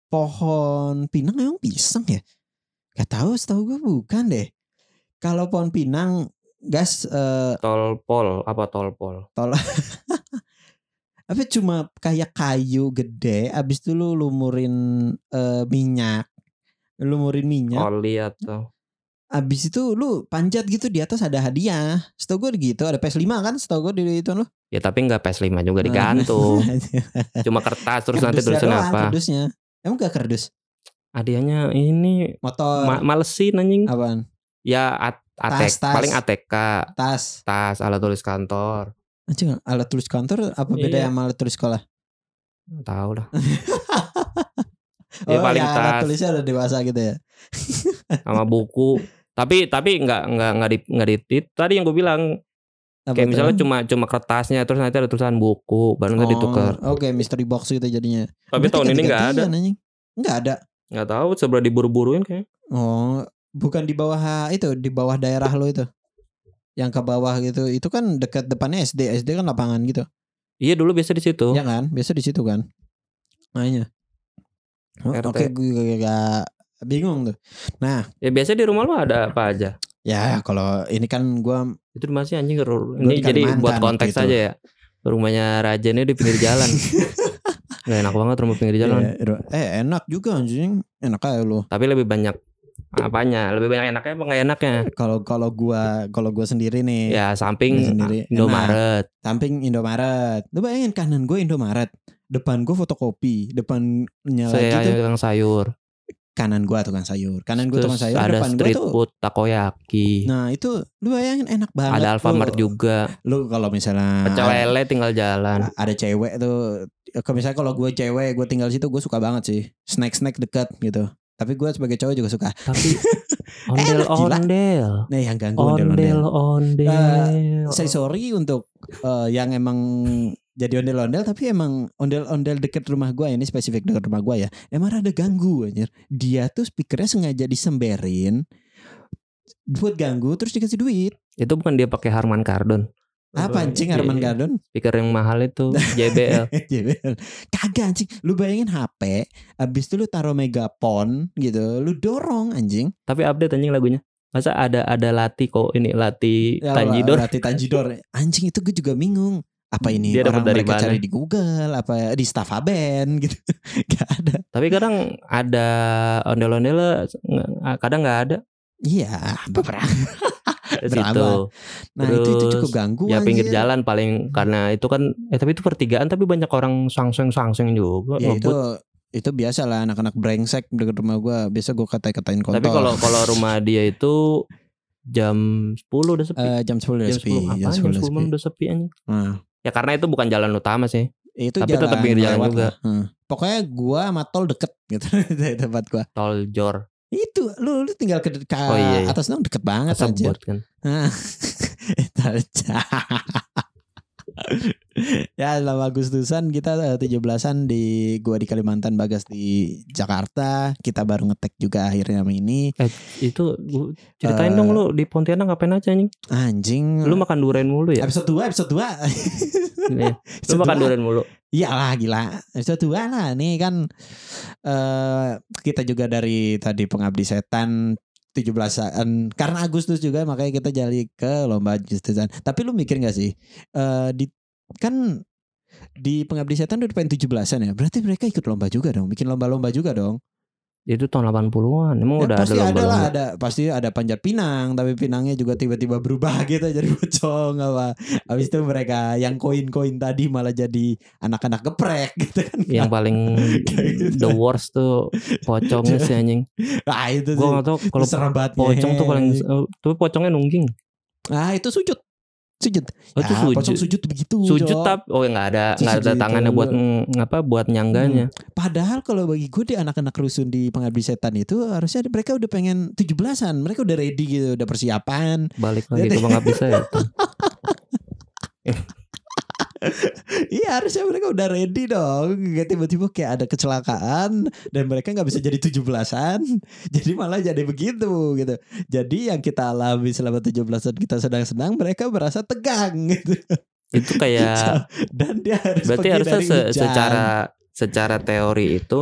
pohon pinang emang pisang ya gak tahu setahu gue bukan deh kalau pohon pinang gas eh, Tolpol apa tolpol? apa cuma kayak kayu gede abis itu lu lumurin eh, minyak lumurin minyak Oli atau Abis itu lu panjat gitu di atas ada hadiah. Setahu gue gitu ada PS5 kan setahu gue di itu lu. ya tapi enggak PS5 juga Oh, digantung. Cuma kertas terus nanti doang, apa? Kardusnya. Emang gak kardus? Hadiahnya ini Motor ma- malesin anjing. apaan? Ya at Tas, ATK, tas. paling ATK, Tas. tas alat tulis kantor. Anjing alat tulis kantor apa beda Iya. sama alat tulis sekolah? Tahu lah. Oh Ya, paling alat tas. tulisnya udah dewasa gitu ya. sama buku. Tapi tapi nggak nggak nggak di nggak di tadi yang gue bilang Apa Kayak misalnya cuma cuma kertasnya terus nanti ada tulisan buku baru nanti ditukar. Oh, Oke, mystery box gitu jadinya. Tapi Berarti tahun ini nggak ada. Nggak ada. Nggak tahu seberapa diburu-buruin kayak. Oh, bukan di bawah itu, di bawah daerah lo itu. Yang ke bawah gitu. Itu kan dekat depannya SD. SD kan lapangan gitu. Iya dulu biasa di situ. Ya kan? Biasa di situ kan. Makanya. Oh. Oke, gue gak bingung tuh. Nah, Ya biasa di rumah lu ada apa aja? ya kalau ini kan gua Itu masih anjing ini di jadi buat konteks itu. aja ya. Rumahnya Raja ini di pinggir jalan. Gak enak banget rumah pinggir jalan. Ya, eh enak juga anjing. Enak aja lo. Tapi lebih banyak apanya? Lebih banyak enaknya apa nggak enaknya? Kalau kalau gua kalau gua sendiri nih, Ya samping Gua sendiri enak. Indomaret. samping Indomaret. Lu bayangin kanan gue Indomaret, depan gue fotokopi, depannya lagi Saya tuh tukang sayur. kanan gua tukang sayur. Kanan gue Terus tukang sayur, ada depan street tuh. food takoyaki. Nah, itu lu bayangin enak banget. ada Lu- Alfamart juga. Lu kalau misalnya Pecel lele tinggal jalan. ada cewek tuh kalau misalnya kalau gue cewek gue tinggal situ gue suka banget sih snack snack dekat gitu tapi gue sebagai cowok juga suka Tapi ondel Enak, gila. ondel. nah yang ganggu ondel Ondel ondel ondel. saya sorry untuk eh, yang emang jadi ondel ondel tapi emang ondel ondel deket rumah gue ini spesifik deket rumah gue ya emang ada ganggu anjir dia tuh speakernya sengaja disemberin buat ganggu terus dikasih duit Itu bukan dia pakai Harman Kardon. Apa anjing Harman Kardon Speaker yang mahal itu JBL. JBL. Kagak anjing Lu bayangin HP Abis itu lu taruh megapon gitu Lu dorong anjing Tapi update anjing lagunya. Masa ada ada Lati kok ini Lati Ya, Tanjidor. Latih Tanjidor Anjing itu gue juga bingung Apa ini Dia orang dari mereka mana? cari di Google Apa di Staffaben gitu Gak ada Tapi kadang ada ondel-ondel kadang nggak ada Iya Drama. situ. Nah itu, itu Terus, cukup ganggu Ya pinggir anjir. jalan paling karena itu kan eh tapi itu pertigaan tapi banyak orang sangseng-sangseng juga. Ya itu ngebut. itu biasa lah anak-anak brengsek dekat rumah gue biasa gue kata-katain kontol Tapi kalau kalau rumah dia itu jam 10 udah sepi. Eh, jam 10 udah jam sepi 10 jam apaan? 10 Jam udah 10 sepi. udah sepi anjing. Nah, Ya karena itu bukan jalan utama sih. itu Tapi tetap pinggir jalan juga. Hmm. Pokoknya gua sama tol deket gitu tempat gua. Tol Jor Itu lu lu tinggal ke, ke Oh, iya, iya. atas dong deket banget anjir. kesebut kan. Itu ya selama Agustusan kita eh, 17-an di gua di Kalimantan Bagas di Jakarta kita baru ngetek juga akhirnya ini Itu gua- ceritain Eh, dong lu di Pontianak ngapain aja anjing? anjing Lu makan durian mulu ya? episode 2 episode 2 Iya. Lu makan durian mulu. Iyalah gila Episode 2 lah Nih kan eh Kita juga dari Tadi pengabdi setan 17-an Karena Agustus juga Makanya kita jali ke lomba Agustusan Tapi lu mikir gak sih eh di Kan Di pengabdi setan udah pengen 17-an ya? Berarti mereka ikut lomba juga dong Bikin lomba-lomba juga dong Itu tahun 80-an. Emang Ya, udah ada pasti ada lah lomba-lomba. ada pasti ada panjat pinang tapi pinangnya juga tiba-tiba berubah gitu jadi pocong apa habis itu mereka yang koin-koin tadi malah jadi anak-anak geprek gitu kan Yang paling gitu. the worst tuh pocongnya sih anjing. ah itu sih Gua kalau pocong tuh paling tapi pocongnya nungging. ah itu sujud sujud Oh, itu Ya, sujud. pocong sujud begitu Sujud Cok. tapi oh nggak ada nggak ada tangannya itu. buat mm, apa buat nyangganya. Padahal kalau bagi gue di anak-anak rusun di pengabdi setan itu harusnya mereka udah pengen 17-an. Mereka udah ready gitu, udah persiapan. Balik lagi ke Bang Abdi saya. Iya harusnya mereka udah ready dong. Nggak tiba-tiba kayak ada kecelakaan dan mereka nggak bisa jadi 17-an. Jadi malah jadi begitu gitu. Jadi yang kita alami selama 17-an kita sedang-senang mereka merasa tegang gitu. Itu kayak Dan dia harus berarti harusnya dari se- hujan. secara secara teori itu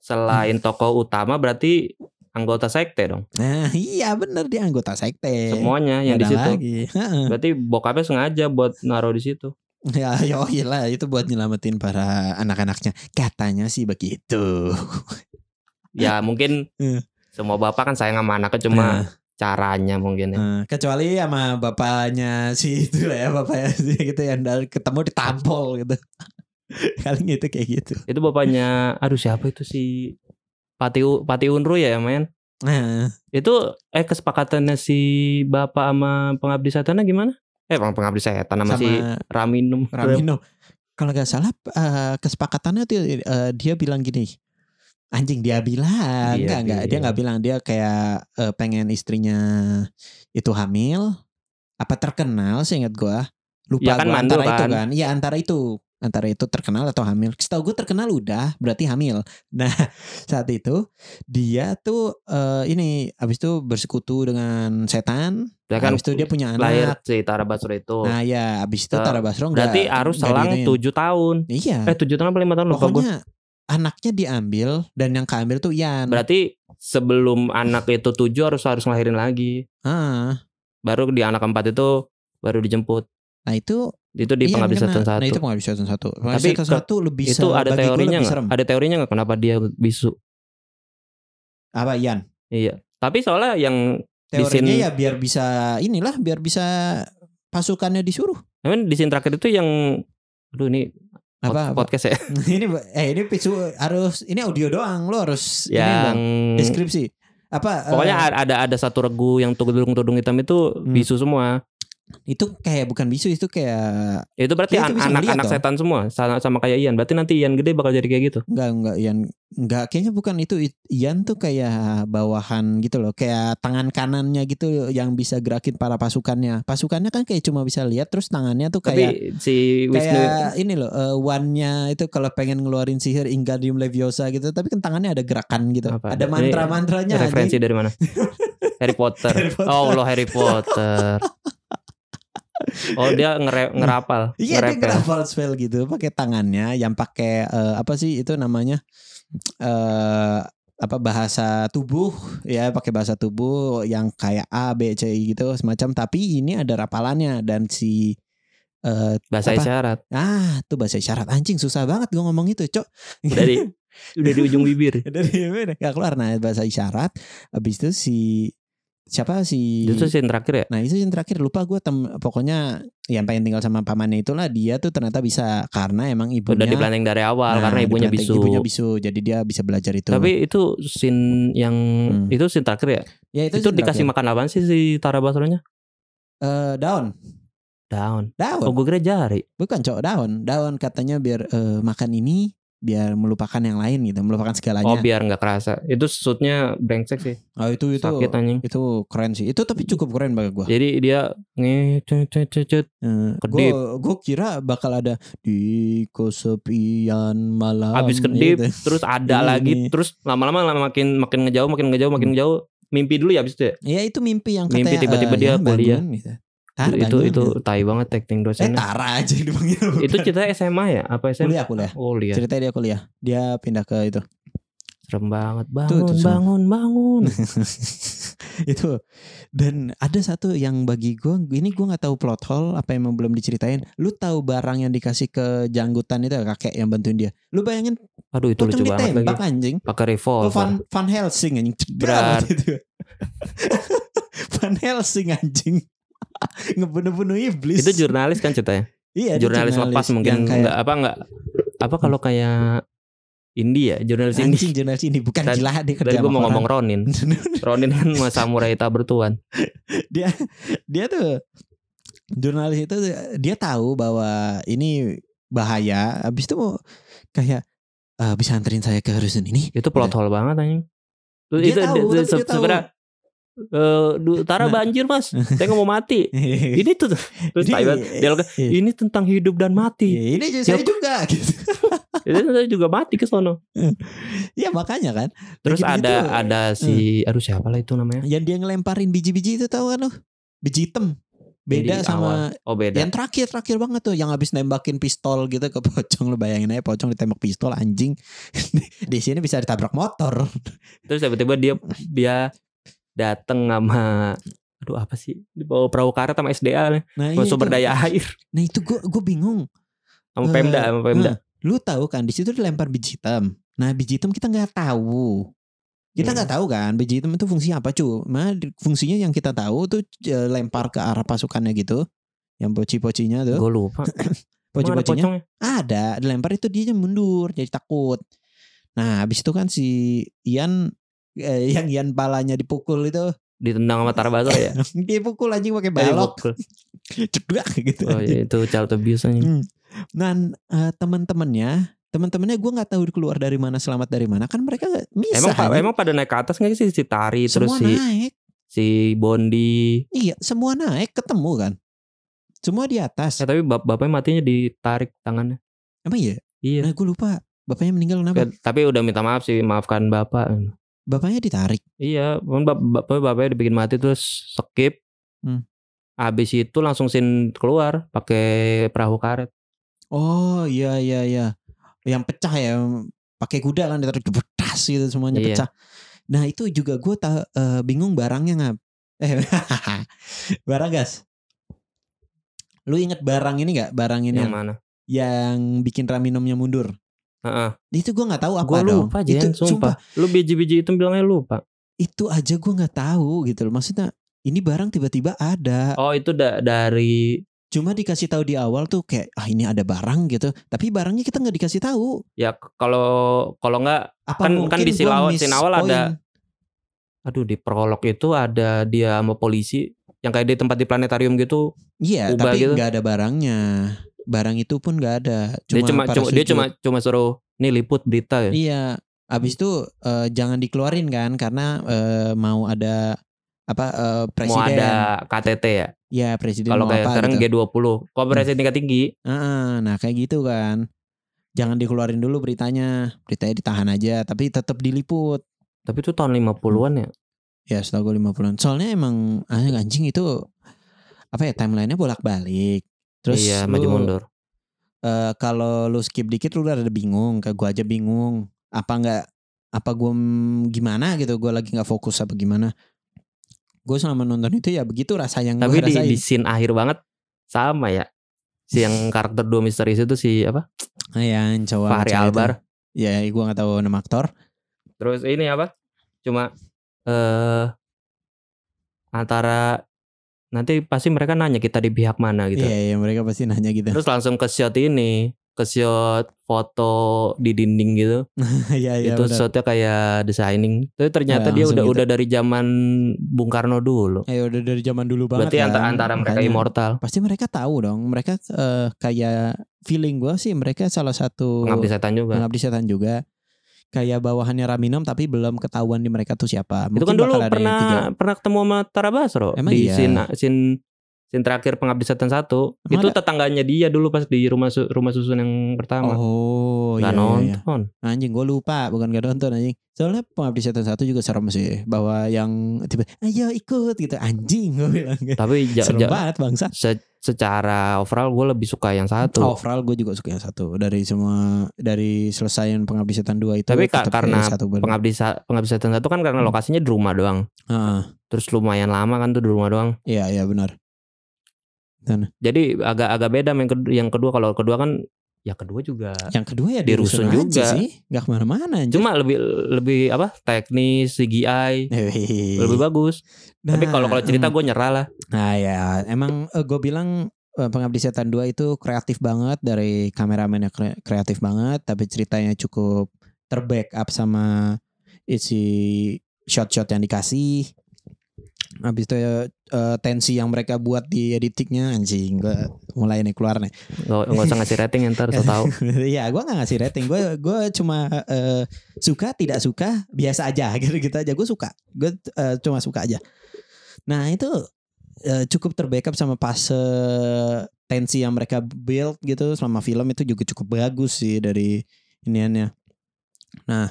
selain tokoh utama berarti anggota sekte dong. Nah iya bener dia anggota sekte. Semuanya yang di situ. lagi. Berarti bokapnya sengaja buat naruh di situ. Ya, yoi lah itu buat nyelamatin para anak-anaknya. Katanya sih begitu. Ya mungkin Eh. semua bapak kan sayang sama anaknya cuma caranya mungkin ya. Eh, kecuali sama bapaknya si itu lah ya, bapaknya si gitu yang ketemu ditampol gitu. Kali itu kayak gitu. Itu bapaknya aduh siapa itu si Pati Pati Unru ya men? Nah, Itu eh kesepakatannya si bapak sama pengabdi setannya gimana? Eh peng- pengabdi setan sama, sama si Raminum. Ramino. Kalau nggak salah eh, kesepakatannya tuh eh, dia bilang gini. Anjing dia bilang, Dia enggak enggak dia nggak bilang dia kayak eh, pengen istrinya itu hamil apa terkenal seingat gua lupa Ya kan gua antara itu kan? kan. Iya antara itu antara itu terkenal atau hamil. Setahu gue terkenal udah berarti hamil. Nah saat itu dia tuh eh, ini abis itu bersekutu dengan setan. Ya kan abis itu dia punya lahir anak. si Tara Basro itu. Nah ya abis itu Nah, Tara Basro nggak- Berarti harus selang tujuh tahun. Iya. Eh tujuh tahun apa lima tahun lupa gue. Pokoknya anaknya diambil dan yang keambil tuh Ian. Berarti sebelum anak itu tujuh harus harus ngelahirin lagi. Ah, Baru di anak keempat itu baru dijemput. nah itu Itu di pengabdi kena. setan satu. Nah itu pengabdi setan satu. Tapi setan satu lebih itu ada teorinya lebih serem. Ada teorinya nggak kenapa dia bisu? Apa Ian? Iya. Tapi soalnya yang Di Teorinya scene- ya biar bisa inilah biar bisa pasukannya disuruh. Emang di scene terakhir itu yang Aduh ini Apa, apa? podcast ya ini eh ini pisu harus ini audio doang lo harus ini Yang dong, deskripsi. Apa Pokoknya eh, ada ada satu regu yang tudung-tudung hitam itu Hmm. bisu semua itu kayak bukan bisu itu kayak Itu berarti Ya, itu anak-anak setan semua sama, sama kayak Ian. Berarti nanti Ian gede bakal jadi kayak gitu? Enggak enggak Ian. Enggak kayaknya bukan itu. Ian tuh kayak bawahan gitu loh. Kayak tangan kanannya gitu yang bisa gerakin para pasukannya. Pasukannya kan kayak cuma bisa lihat terus tangannya tuh kayak Tapi si Wisnu kayak ini? loh eh, one-nya itu kalau pengen ngeluarin sihir Ingadium Leviosa gitu. Tapi kan tangannya ada gerakan gitu. Apa? ada mantra-mantranya referensi dari mana? Harry Potter. Harry Potter. Oh Allah Harry Potter. Oh dia ngere, ngerapal, Iya dia grapple spell gitu pakai tangannya yang pakai eh, apa sih itu namanya? Eh apa bahasa tubuh ya pakai bahasa tubuh yang kayak A B C gitu semacam. Tapi ini ada rapalannya dan si eh Bahasa Apa? isyarat. Ah tuh bahasa isyarat. Anjing susah banget gue ngomong itu cok. Dari udah di ujung bibir. dari mana gak keluar. Nah bahasa isyarat. Habis itu si siapa si Itu scene terakhir ya? Nah itu yang terakhir lupa gue tem pokoknya yang pengen tinggal sama pamannya itulah dia tuh ternyata bisa karena emang ibunya Udah di planning dari awal Nah, karena ibunya bisu. Ibunya bisu jadi dia bisa belajar itu. Tapi itu scene yang Hmm. itu scene terakhir ya? ya Itu, scene dikasih terakhir. makan apaan sih si Tara Basronya? Eh, daun, Daun. daun. Oh gue kira jari. Bukan cowok daun, daun katanya biar eh, makan ini biar melupakan yang lain gitu, melupakan segalanya. Oh biar nggak kerasa. Itu shootnya brengsek sih. Oh, itu itu Sakit anjing. itu keren sih. Itu tapi cukup keren bagi gua. Jadi dia ngecet Eh, kedip. gua gua kira bakal ada di kesepian malam. habis kedip gitu. terus ada Ini. lagi terus lama-lama lama makin makin ngejauh makin ngejauh makin ngejauh mimpi dulu ya habis itu ya Ya itu mimpi yang Mimpi katanya tiba-tiba eh, dia ya, kuliah. Bandung gitu. Tar, itu itu gitu. tai banget acting Eh dosennya. Tara aja yang dipanggil. Itu ceritanya SMA ya? Apa SMA kuliah kuliah. oh lihat Ceritanya dia kuliah. Dia pindah ke itu. serem banget. Tuh, bangun tuh, bangun bangun. Itu. Dan ada satu yang bagi gue ini gue nggak tahu plot hole apa emang belum diceritain. Lu tahu barang yang dikasih ke janggutan itu kakek yang bantuin dia. Lu bayangin aduh itu lucu banget lagi. anjing. Pakai oh, revolver Van, Van Helsing anjing. Berat. Van Helsing anjing ngebunuh-bunuh iblis. Itu jurnalis kan ceritanya? Iya dia jurnalis lepas mungkin. kayak nggak apa nggak apa kalau kayak Indi ya? Jurnalis anjing jurnalis ini bukan Dan- gila dia kerja dari gue mau ngomong Ronin. Ronin kan samurai tak bertuan. Dia dia tuh jurnalis itu dia tahu bahwa ini bahaya. Habis itu mau kayak "Eh, bisa anterin saya ke rusun ini? Itu plot hole banget anjing. Dia itu tahu, di- tapi dia tahu. Sebenarnya eh, du- Tara Nah. banjir mas saya nggak mau mati ini tuh terus Ini- tai banget. dialognya Iya. ini tentang hidup dan mati Ya, ini saya Siap. juga gitu. itu saya juga mati ke sono ya makanya kan terus Begitu-gitu, ada ada si aduh siapa lah itu namanya yang dia ngelemparin biji-biji itu tahu kan lo biji hitam beda Jadi sama awal. oh beda yang terakhir terakhir banget tuh yang habis nembakin pistol gitu ke pocong lu bayangin aja pocong ditembak pistol anjing di sini bisa ditabrak motor terus tiba-tiba dia dia dateng sama aduh apa sih dibawa perahu karet sama SDA nih nah, sama iya sumber itu. daya air nah itu gue gue bingung sama Eh, Pemda sama Pemda Nah, lu tahu kan di situ dilempar biji hitam. Nah biji hitam kita nggak tahu. Kita Hmm. nggak tahu kan biji hitam itu fungsinya apa cu. Nah di- fungsinya yang kita tahu tuh eh, lempar ke arah pasukannya gitu. Yang poci-pocinya tuh. gue lupa Poci-pocinya ada. Dilempar itu dia mundur jadi takut. Nah habis itu kan si Ian eh, yang Ian palanya dipukul itu ditendang sama Tara Basro ya dia pukul anjing pakai Dari balok pukul. cedak gitu oh iya itu child abuse anjing. Hmm. Dan eh, teman-temannya, teman-temannya gue nggak tahu keluar dari mana, selamat dari mana. Kan mereka misah. Emang pa- emang pada naik ke atas nggak sih si Tari terus semua si naik. si Bondi Iya, semua naik ketemu kan. Semua di atas. Ya tapi bap bapaknya matinya ditarik tangannya. Emang iya? Iya. Nah gue lupa. Bapaknya meninggal kenapa? Ya, tapi udah minta maaf sih, maafkan bapak. Bapaknya ditarik. Iya, bap bapak bapaknya dibikin mati terus skip. Hmm. Habis itu langsung sin keluar pakai perahu karet. Oh iya iya iya. Yang pecah ya. Pakai kuda kan ditarik betas gitu semuanya Iya. pecah. Nah itu juga gue eh, bingung barangnya ngap. Eh barang gas. Lu inget barang ini nggak? Barang ini Yang yang, mana? yang bikin Raminomnya mundur. Heeh. Itu gue nggak tahu apa dong. lupa itu Jen, sumpah. Lu biji-biji itu bilangnya lupa. itu aja gue nggak tahu gitu loh. Maksudnya ini barang tiba-tiba ada. Oh, itu da dari Cuma dikasih tahu di awal tuh kayak ah ini ada barang gitu. Tapi barangnya kita nggak dikasih tahu. ya kalau kalau nggak Apa Kan- mungkin kan di gua Silawat- miss Sinawal ada- aduh di prolog itu ada dia sama polisi yang kayak di tempat di planetarium gitu. Iya, tapi gitu. nggak ada barangnya. Barang itu pun nggak ada. dia cuma cuma dia cuma cuma suruh nih liput berita ya. Iya. Abis itu eh, jangan dikeluarin kan karena eh, mau ada apa eh, presiden. Mau ada KTT ya. Ya presiden Kalau kayak apa sekarang gitu. G20, konferensi tingkat tinggi. Heeh, nah kayak gitu kan. Jangan dikeluarin dulu beritanya. Beritanya ditahan aja tapi tetap diliput. Tapi itu tahun 50-an ya. Ya setahu gue 50-an. Soalnya emang anjing itu apa ya timelinenya bolak-balik. Terus iya, maju mundur. eh, kalau lu skip dikit lu udah ada bingung. Kayak gue aja bingung. Apa nggak apa gue gimana gitu. Gue lagi nggak fokus apa gimana. Gue selama nonton itu ya begitu rasa yang Tapi di, rasain. di scene akhir banget sama ya. Si yang karakter dua misterius itu si apa? Ah, yang cowok Fahri. Albar. Ya gue nggak tahu nama aktor. Terus ini apa? Cuma eh antara nanti pasti mereka nanya kita di pihak mana gitu. Iya, iya mereka pasti nanya gitu. Terus langsung ke shot ini, ke shot foto di dinding gitu. Iya, iya itu benar. shotnya kayak designing. Tapi ternyata Ya, dia udah gitu. udah dari zaman Bung Karno dulu. Ya udah dari zaman dulu banget Berarti kan. antara, antara mereka Makanya immortal. Pasti mereka tahu dong. Mereka eh, kayak feeling gue sih mereka salah satu Pengabdi setan juga. pengabdi setan juga. Kayak bawahannya Raminam tapi belum ketahuan di mereka tuh siapa. itu kan Mungkin dulu pernah pernah ketemu sama Tara Basro Emang di iya? scene, scene scene terakhir pengabdi satu. Emang itu ada? tetangganya dia dulu pas di rumah su- rumah susun yang pertama. Oh Gak iya, iya, iya. nonton. Anjing gue lupa bukan gak nonton anjing. Soalnya pengabdi satu juga serem sih. Bahwa yang tiba ayo ikut gitu. Anjing gue bilang. Tapi serem banget bangsa. se- secara overall gue lebih suka yang satu. Overall gue juga suka yang satu. Dari semua dari selesaian pengabdi setan dua itu. Tapi ka- karena satu. Pengabdi sa- pengabdi setan satu kan karena Hmm. lokasinya di rumah doang. Heeh. Terus lumayan lama kan tuh di rumah doang. Iya iya benar. Jadi agak-agak beda sama yang kedua, yang kedua kalau kedua kan ya kedua juga Yang kedua ya Di rusun juga. sih, nggak ke mana-mana. cuma lebih lebih apa teknis CGI lebih bagus. Tapi Nah, kalau kalau cerita hmm. gue nyerah lah. Nah ya emang gue bilang eh, Pengabdi Setan 2 itu kreatif banget dari kameramennya kre- kreatif banget tapi ceritanya cukup terbackup sama isi shot-shot yang dikasih. Habis itu ya, eh, tensi yang mereka buat di editingnya anjing gue mulai nih keluar nih. Gak, gak usah ngasih rating ntar so tahu. Iya, gue gak ngasih rating. Gue gue cuma eh, suka tidak suka biasa aja gitu gitu aja. Gue suka. Gue eh, cuma suka aja. Nah itu eh, cukup terbackup sama pas tensi yang mereka build gitu selama film itu juga cukup bagus sih dari iniannya. Nah,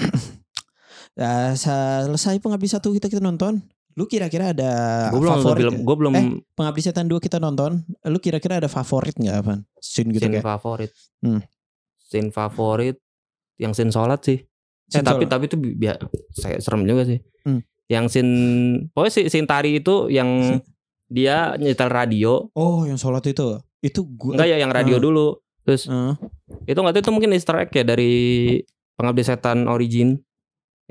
ya, selesai pengabdi satu kita kita nonton. Lu kira-kira ada gue belum favorit? nggak? Gue belum Eh, Pengabdi Setan 2 kita nonton. Lu kira-kira ada favorit nggak Van? Scene gitu scene kayak. favorit. Hmm. Scene favorit yang scene sholat sih. Eh Scene tapi sholat. tapi itu bi- biar saya serem juga sih. Hmm. Yang scene pokoknya si scene tari itu yang dia nyetel radio. Oh, yang sholat itu. Itu gua Enggak ya yang radio Hmm. dulu. Terus Eh, itu enggak tahu itu mungkin easter egg ya dari Pengabdi Setan Origin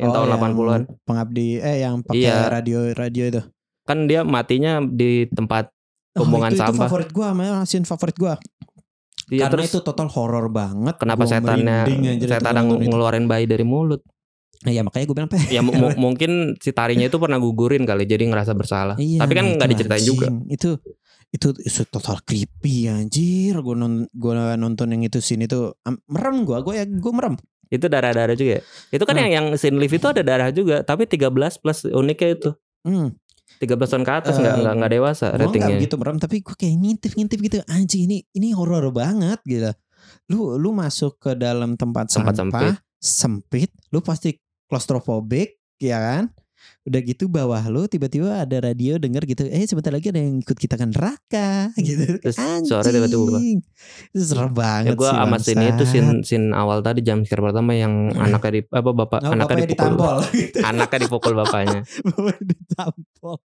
yang oh, tahun 80-an. Pengabdi eh yang pakai Iya. radio radio itu. Kan dia matinya di tempat Oh, Pembuangan itu, itu sampah. favorit gua, scene favorit gua. dia Karena terus itu total horor banget. kenapa setannya itu setan itu. ngeluarin bayi dari mulut. Nah, ya makanya gue bilang "Peh, Ya mu- mu- mungkin si tarinya itu pernah gugurin kali jadi ngerasa bersalah. Iya, Tapi kan nah, nggak itu diceritain juga. anjing. Itu itu itu total creepy anjir. Gue non, gua nonton yang itu scene itu merem gua, gue ya gue merem. Itu darah-darah juga ya. Itu kan Hmm. yang yang scene lift itu ada darah juga, tapi 13 plus uniknya itu. Hmm. 13 tahun ke atas nggak Eh, nggak nggak dewasa ratingnya. begitu merem tapi gue kayak ngintip-ngintip gitu anjing ini ini horor banget gitu. Lu lu masuk ke dalam tempat, Tempat sampah sempit, lu pasti klaustrofobik ya kan? Udah gitu bawah lu tiba-tiba ada radio denger gitu, eh sebentar lagi ada yang ikut kita ke neraka gitu. Terus anjing. sore tiba-tiba. Itu serem Ya banget gue sih. sama scene itu scene, scene awal tadi jam scare pertama yang anaknya di apa bapak Oh, anaknya bapaknya dipukul ditampol gitu. anaknya dipukul bapaknya Bapaknya ditampol.